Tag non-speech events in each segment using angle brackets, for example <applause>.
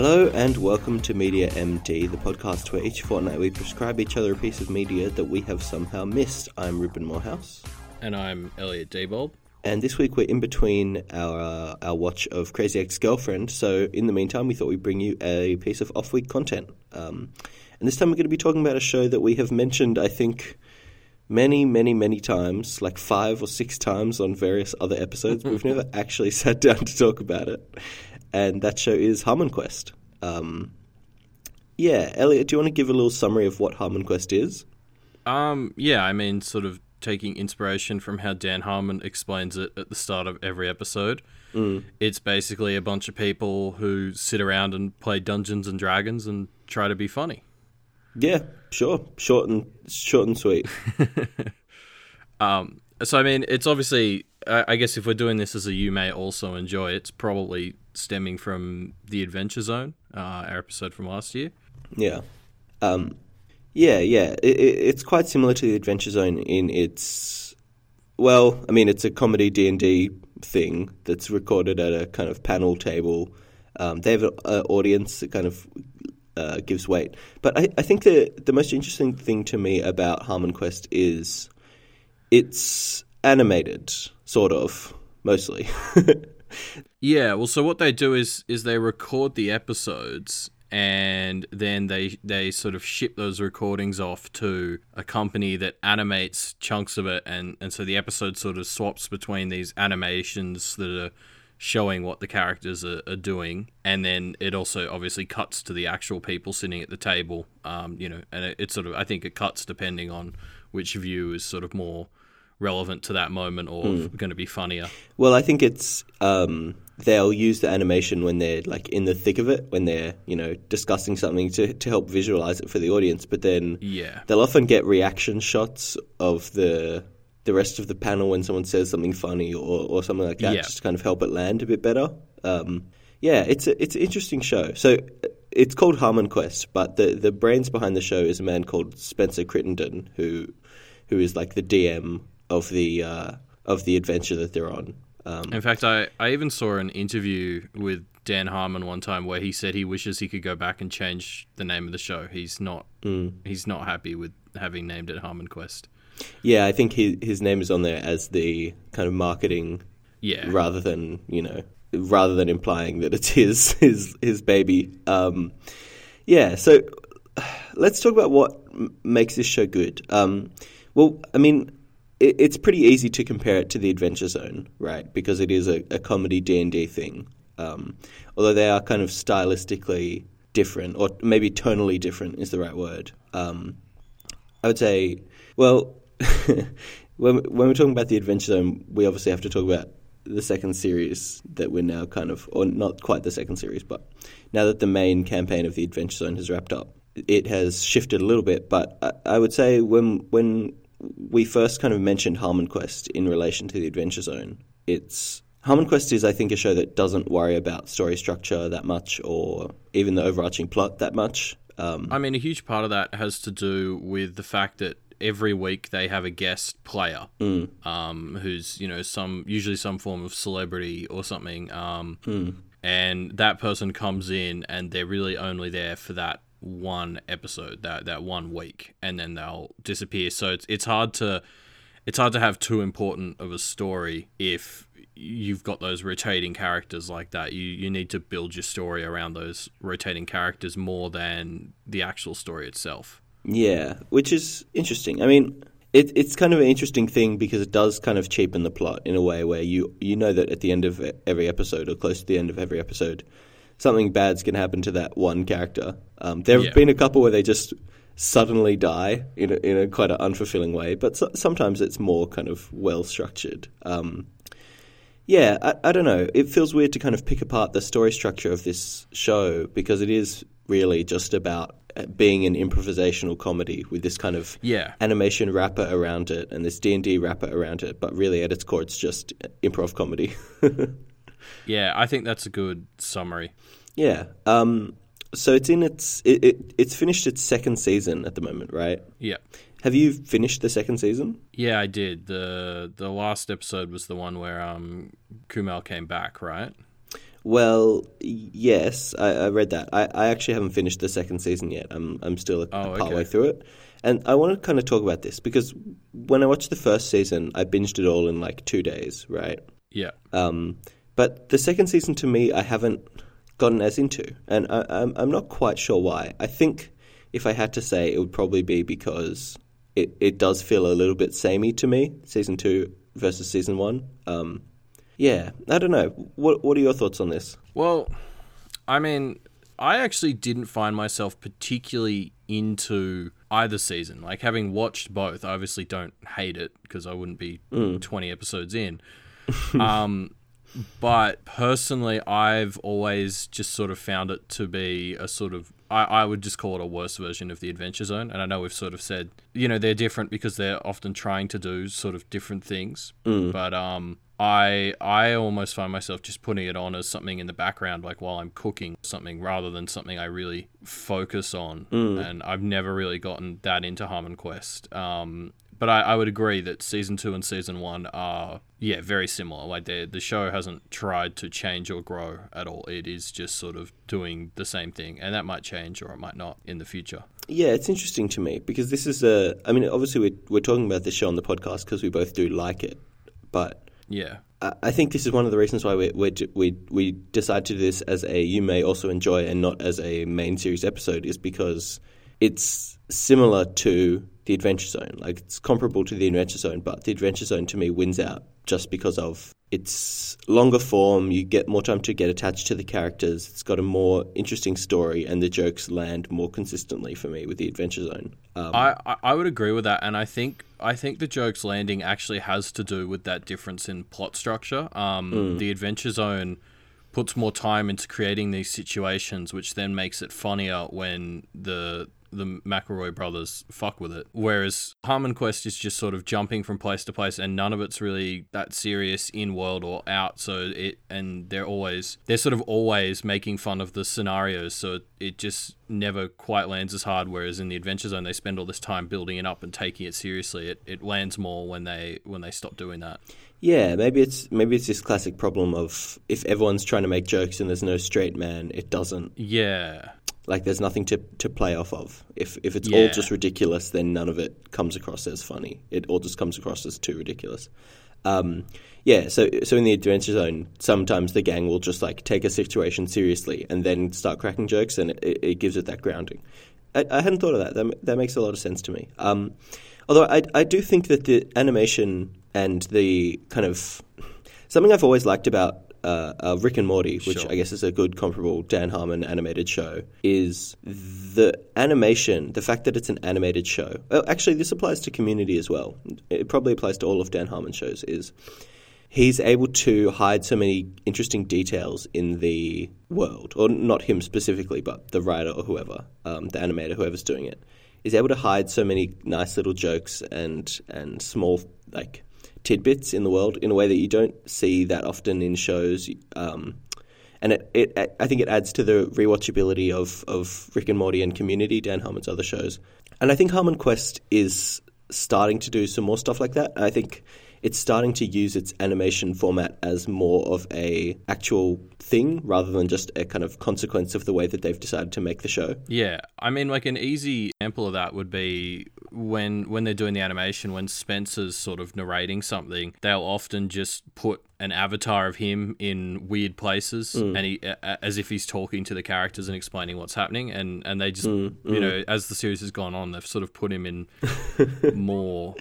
Hello and welcome to Media MD, the podcast where each fortnight we prescribe each other a piece of media that we have somehow missed. I'm Ruben Morehouse. And I'm Elliot Diebold. And this week we're in between our uh, our watch of Crazy Ex Girlfriend. So in the meantime, we thought we'd bring you a piece of off week content. Um, and this time we're going to be talking about a show that we have mentioned, I think, many, many, many times, like five or six times on various other episodes. but we've <laughs> never actually sat down to talk about it. And that show is Harmon Quest. Um, yeah, Elliot, do you want to give a little summary of what Harmon Quest is? Um, yeah, I mean, sort of taking inspiration from how Dan Harmon explains it at the start of every episode. Mm. It's basically a bunch of people who sit around and play Dungeons and Dragons and try to be funny. Yeah, sure. Short and short and sweet. <laughs> Um, so I mean, it's obviously. I guess if we're doing this as a you may also enjoy, it's probably stemming from the Adventure Zone, uh, our episode from last year. Yeah. Um, yeah, yeah. It, it, it's quite similar to the Adventure Zone in its. Well, I mean, it's a comedy D and D thing that's recorded at a kind of panel table. Um, they have an audience that kind of uh, gives weight. But I, I think the the most interesting thing to me about Harmon Quest is it's animated, sort of, mostly. <laughs> Yeah, well, so what they do is is they record the episodes and then they they sort of ship those recordings off to a company that animates chunks of it and and so the episode sort of swaps between these animations that are showing what the characters are, are doing and then it also obviously cuts to the actual people sitting at the table um, you know and it, it sort of i think it cuts depending on which view is sort of more relevant to that moment or going to be funnier Well, I think it's um, they'll use the animation when they're like in the thick of it, when they're you know discussing something to to help visualize it for the audience. But then yeah they'll often get reaction shots of the the rest of the panel when someone says something funny or, or something like that, Yeah. just to kind of help it land a bit better. Um, yeah, it's a, it's an interesting show. So it's called Harmon Quest, but the the brains behind the show is a man called Spencer Crittenden, who who is like the DM of the uh, of the adventure that they're on. Um, In fact, I, I even saw an interview with Dan Harmon one time where he said he wishes he could go back and change the name of the show. He's not he's not happy with having named it Harmon Quest. Yeah, I think his his name is on there as the kind of marketing Yeah. rather than you know rather than implying that it's his <laughs> his his baby. Um, yeah, so <sighs> let's talk about what makes this show good. Um, well, I mean, it, it's pretty easy to compare it to the Adventure Zone, right? Because it is a, a comedy D and D thing. Um, although they are kind of stylistically different, or maybe tonally different is the right word. Um, I would say, well, <laughs> when, when we're talking about the Adventure Zone, we obviously have to talk about the second series that we're now kind of, or not quite the second series, but now that the main campaign of the Adventure Zone has wrapped up, it has shifted a little bit. But I, I would say when when we first kind of mentioned Harmon Quest in relation to the Adventure Zone, it's Harmon Quest is, I think, a show that doesn't worry about story structure that much, or even the overarching plot that much. Um, I mean, a huge part of that has to do with the fact that every week they have a guest player, um, who's you know some usually some form of celebrity or something, um, and that person comes in and they're really only there for that one episode, that that one week, and then they'll disappear. So it's it's hard to it's hard to have too important of a story if you've got those rotating characters like that. You you need to build your story around those rotating characters more than the actual story itself. Yeah, which is interesting. I mean, it, it's kind of an interesting thing because it does kind of cheapen the plot in a way where you you know that at the end of every episode or close to the end of every episode, something bad's going to happen to that one character. Um, there have Yeah. been a couple where they just suddenly die in a, in a quite an unfulfilling way, but so, sometimes it's more kind of well structured. Um, yeah, I, I don't know. It feels weird to kind of pick apart the story structure of this show because it is really just about uh, being an improvisational comedy with this kind of Yeah. animation wrapper around it and this D and D wrapper around it. But really, at its core, it's just improv comedy. <laughs> Yeah, I think that's a good summary. yeah. Um, so it's in its it, it it's finished its second season at the moment, right? Yeah. Have you finished the second season? Yeah, I did. The the last episode was the one where um Kumail came back, right? Well, yes, I, I read that. I, I actually haven't finished the second season yet. I'm I'm still a, Oh, a part way through it, and I want to kind of talk about this because when I watched the first season, I binged it all in like two days, right? Yeah. Um, but the second season, to me, I haven't gotten as into, and I, I'm I'm not quite sure why. I think if I had to say, it would probably be because it it does feel a little bit samey to me, season two versus season one. Um, yeah, I don't know. What what are your thoughts on this? Well, I mean, I actually didn't find myself particularly into either season. Like having watched both, I obviously don't hate it because I wouldn't be 20 episodes in. <laughs> um, but personally, I've always just sort of found it to be a sort of I, I would just call it a worse version of the Adventure Zone. And I know we've sort of said, you know, they're different because they're often trying to do sort of different things. But um, I I almost find myself just putting it on as something in the background, like while I'm cooking something, rather than something I really focus on. And I've never really gotten that into Harmon Quest. Um, but I, I would agree that season two and season one are yeah very similar. Like they the show hasn't tried to change or grow at all. It is just sort of doing the same thing, and that might change or it might not in the future. Yeah, it's interesting to me because this is a. I mean, obviously we're we're talking about this show on the podcast because we both do like it, but Yeah, I I think this is one of the reasons why we we we we decide to do this as a you may also enjoy and not as a main series episode is because it's similar to the Adventure Zone. Like it's comparable to the Adventure Zone, but the Adventure Zone to me wins out just because of its longer form. You get more time to get attached to the characters. It's got a more interesting story, and the jokes land more consistently for me with the Adventure Zone. Um, I, I I would agree with that, and I think I think the jokes landing actually has to do with that difference in plot structure. Um, The Adventure Zone puts more time into creating these situations, which then makes it funnier when the the McElroy brothers fuck with it. Whereas Harmon Quest is just sort of jumping from place to place, and none of it's really that serious in world or out. So it and they're always they're sort of always making fun of the scenarios. So it, it just never quite lands as hard. Whereas in the Adventure Zone, they spend all this time building it up and taking it seriously. It it lands more when they when they stop doing that. Yeah, maybe it's maybe it's this classic problem of if everyone's trying to make jokes and there's no straight man, it doesn't Yeah. Like there's nothing to, to play off of. If if it's all just ridiculous, then none of it comes across as funny. It all just comes across as too ridiculous. Um, yeah, so so in the Adventure Zone, sometimes the gang will just like take a situation seriously and then start cracking jokes, and it, it gives it that grounding. I, I hadn't thought of that. That that makes a lot of sense to me. Um, although I I do think that the animation and the kind of something I've always liked about uh, uh, Rick and Morty, which Sure. I guess is a good comparable Dan Harmon animated show, is the animation, the fact that it's an animated show. Well, actually, this applies to Community as well. It probably applies to all of Dan Harmon's shows. Is he's able to hide so many interesting details in the world, or not him specifically, but the writer or whoever, um, the animator, whoever's doing it, is able to hide so many nice little jokes and and small like tidbits in the world in a way that you don't see that often in shows. Um, and it, it, I think it adds to the rewatchability of, of Rick and Morty and Community, Dan Harmon's other shows. And I think Harmon Quest is starting to do some more stuff like that. I think it's starting to use its animation format as more of a actual thing rather than just a kind of consequence of the way that they've decided to make the show. Yeah, I mean, like an easy example of that would be when when they're doing the animation, when Spencer's sort of narrating something, they'll often just put an avatar of him in weird places, mm. and he a- as if he's talking to the characters and explaining what's happening, and and they just mm, you mm. know as the series has gone on, they've sort of put him in <laughs> more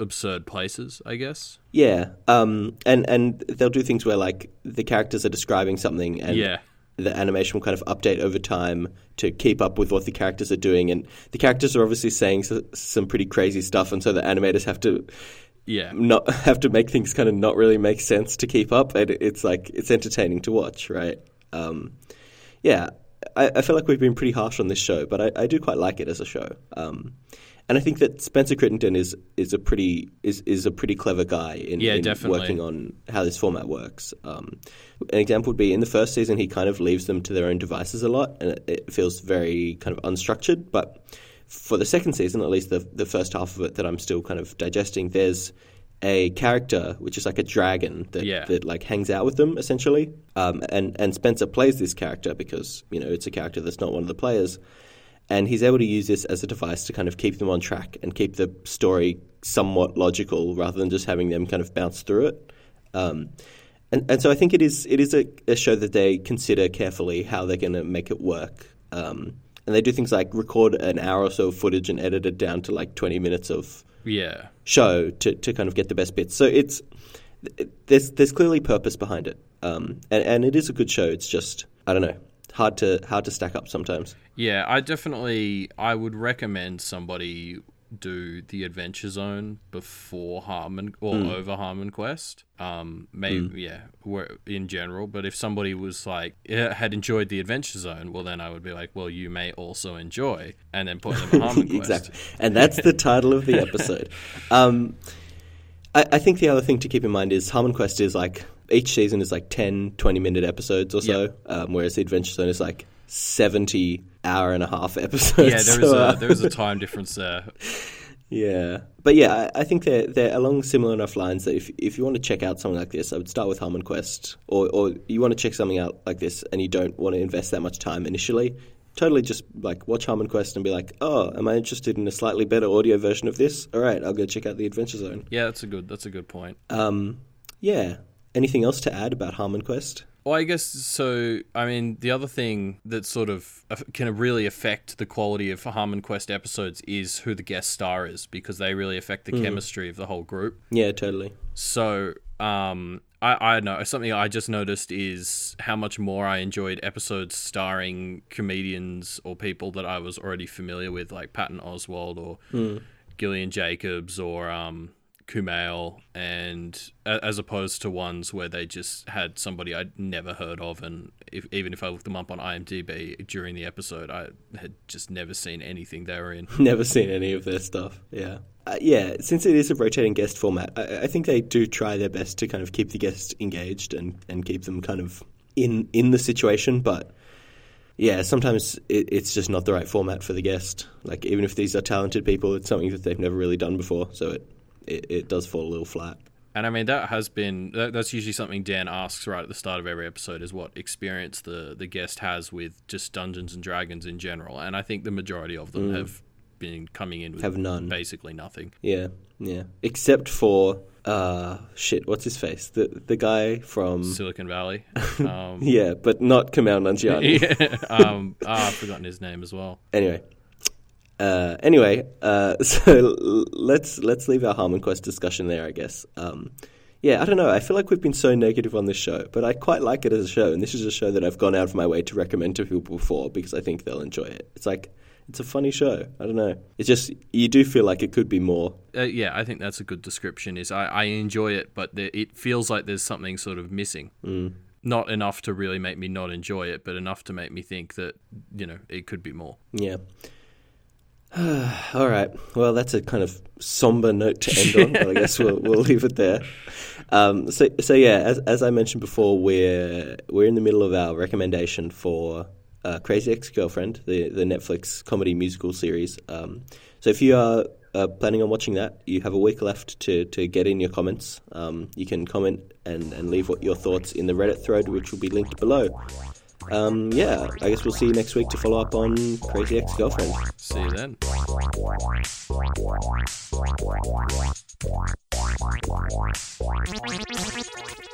absurd places, I guess. Yeah, um, and and they'll do things where like the characters are describing something, and Yeah. the animation will kind of update over time to keep up with what the characters are doing, and the characters are obviously saying s- some pretty crazy stuff, and so the animators have to Yeah. not <laughs> have to make things kind of not really make sense to keep up, and it's like it's entertaining to watch, right? Um, yeah, I, I feel like we've been pretty harsh on this show, but I, I do quite like it as a show. Um, and I think that Spencer Crittenden is is a pretty is, is a pretty clever guy in, Yeah, in definitely. working on how this format works. Um, an example would be in the first season, he kind of leaves them to their own devices a lot, and it, it feels very kind of unstructured. But for the second season, at least the the first half of it that I'm still kind of digesting, there's a character which is like a dragon that Yeah. that like hangs out with them essentially. Um, and and Spencer plays this character because you know it's a character that's not one of the players, and he's able to use this as a device to kind of keep them on track and keep the story somewhat logical rather than just having them kind of bounce through it. Um, and, and so I think it is it is a, a show that they consider carefully how they're going to make it work. Um, and they do things like record an hour or so of footage and edit it down to like 20 minutes of Yeah. show to, to kind of get the best bits. So it's there's there's clearly purpose behind it, um, and and it is a good show. It's just I don't know hard to hard to stack up sometimes. Yeah, I definitely I would recommend somebody do the Adventure Zone before Harmon or over Harmon Quest. Um, maybe yeah, in general. But if somebody was like had enjoyed the Adventure Zone, well then I would be like, well, you may also enjoy, and then put them in Harmon <laughs> Quest. exactly, and that's the title of the episode. <laughs> Um, I, I think the other thing to keep in mind is Harmon Quest is like each season is like 10, 20 minute episodes or so, um, whereas the Adventure Zone is like seventy hour and a half episodes. Yeah, there is <laughs> So, a uh, there is a time difference there. <laughs> Yeah, but yeah, I, I think they're they're along similar enough lines that if if you want to check out something like this, I would start with Harmon Quest, or or you want to check something out like this and you don't want to invest that much time initially. Totally, just like watch Harmon Quest and be like, oh, am I interested in a slightly better audio version of this? All right, I'll go check out the Adventure Zone. Yeah, that's a good that's a good point. Um, yeah. Anything else to add about Harmon Quest? Well, I guess so. I mean, the other thing that sort of can really affect the quality of Harmon Quest episodes is who the guest star is, because they really affect the chemistry of the whole group. Yeah, totally. So, um, I, I know something I just noticed is how much more I enjoyed episodes starring comedians or people that I was already familiar with, like Patton Oswalt or Gillian Jacobs or um, Kumail, and as opposed to ones where they just had somebody I'd never heard of, and if, even if I looked them up on IMDb during the episode, I had just never seen anything they were in. <laughs> Never seen any of their stuff. Yeah. Uh, yeah, since it is a rotating guest format, I, I think they do try their best to kind of keep the guests engaged and, and keep them kind of in in the situation. But yeah, sometimes it, it's just not the right format for the guest. Like even if these are talented people, it's something that they've never really done before, so it it, it does fall a little flat. And I mean that has been that, that's usually something Dan asks right at the start of every episode is what experience the the guest has with just Dungeons and Dragons in general, and I think the majority of them have been coming in with Mm. Have none. basically nothing. Yeah, yeah. Except for uh shit, what's his face? The the guy from Silicon Valley, <laughs> um, yeah, but not Kumail Nanjiani. <laughs> yeah, um, ah, I've forgotten his name as well. Anyway, uh, anyway, uh, <laughs> so let's let's leave our Harmon Quest discussion there. I guess. Um, yeah, I don't know. I feel like we've been so negative on this show, but I quite like it as a show, and this is a show that I've gone out of my way to recommend to people before because I think they'll enjoy it. It's like it's a funny show. I don't know. It's just you do feel like it could be more. Uh, yeah, I think that's a good description. Is I, I enjoy it, but there, it feels like there's something sort of missing. Mm. Not enough to really make me not enjoy it, but enough to make me think that you know it could be more. Yeah. <sighs> All right. Well, that's a kind of somber note to end on, but I guess we'll <laughs> we'll leave it there. Um, so so yeah, as as I mentioned before, we're we're in the middle of our recommendation for uh, Crazy Ex Girlfriend, the the Netflix comedy musical series. Um, so if you are uh, planning on watching that, you have a week left to, to get in your comments. Um, you can comment and, and leave what your thoughts in the Reddit thread, which will be linked below. Um, yeah, I guess we'll see you next week to follow up on Crazy Ex Girlfriend. See you then. Thank you.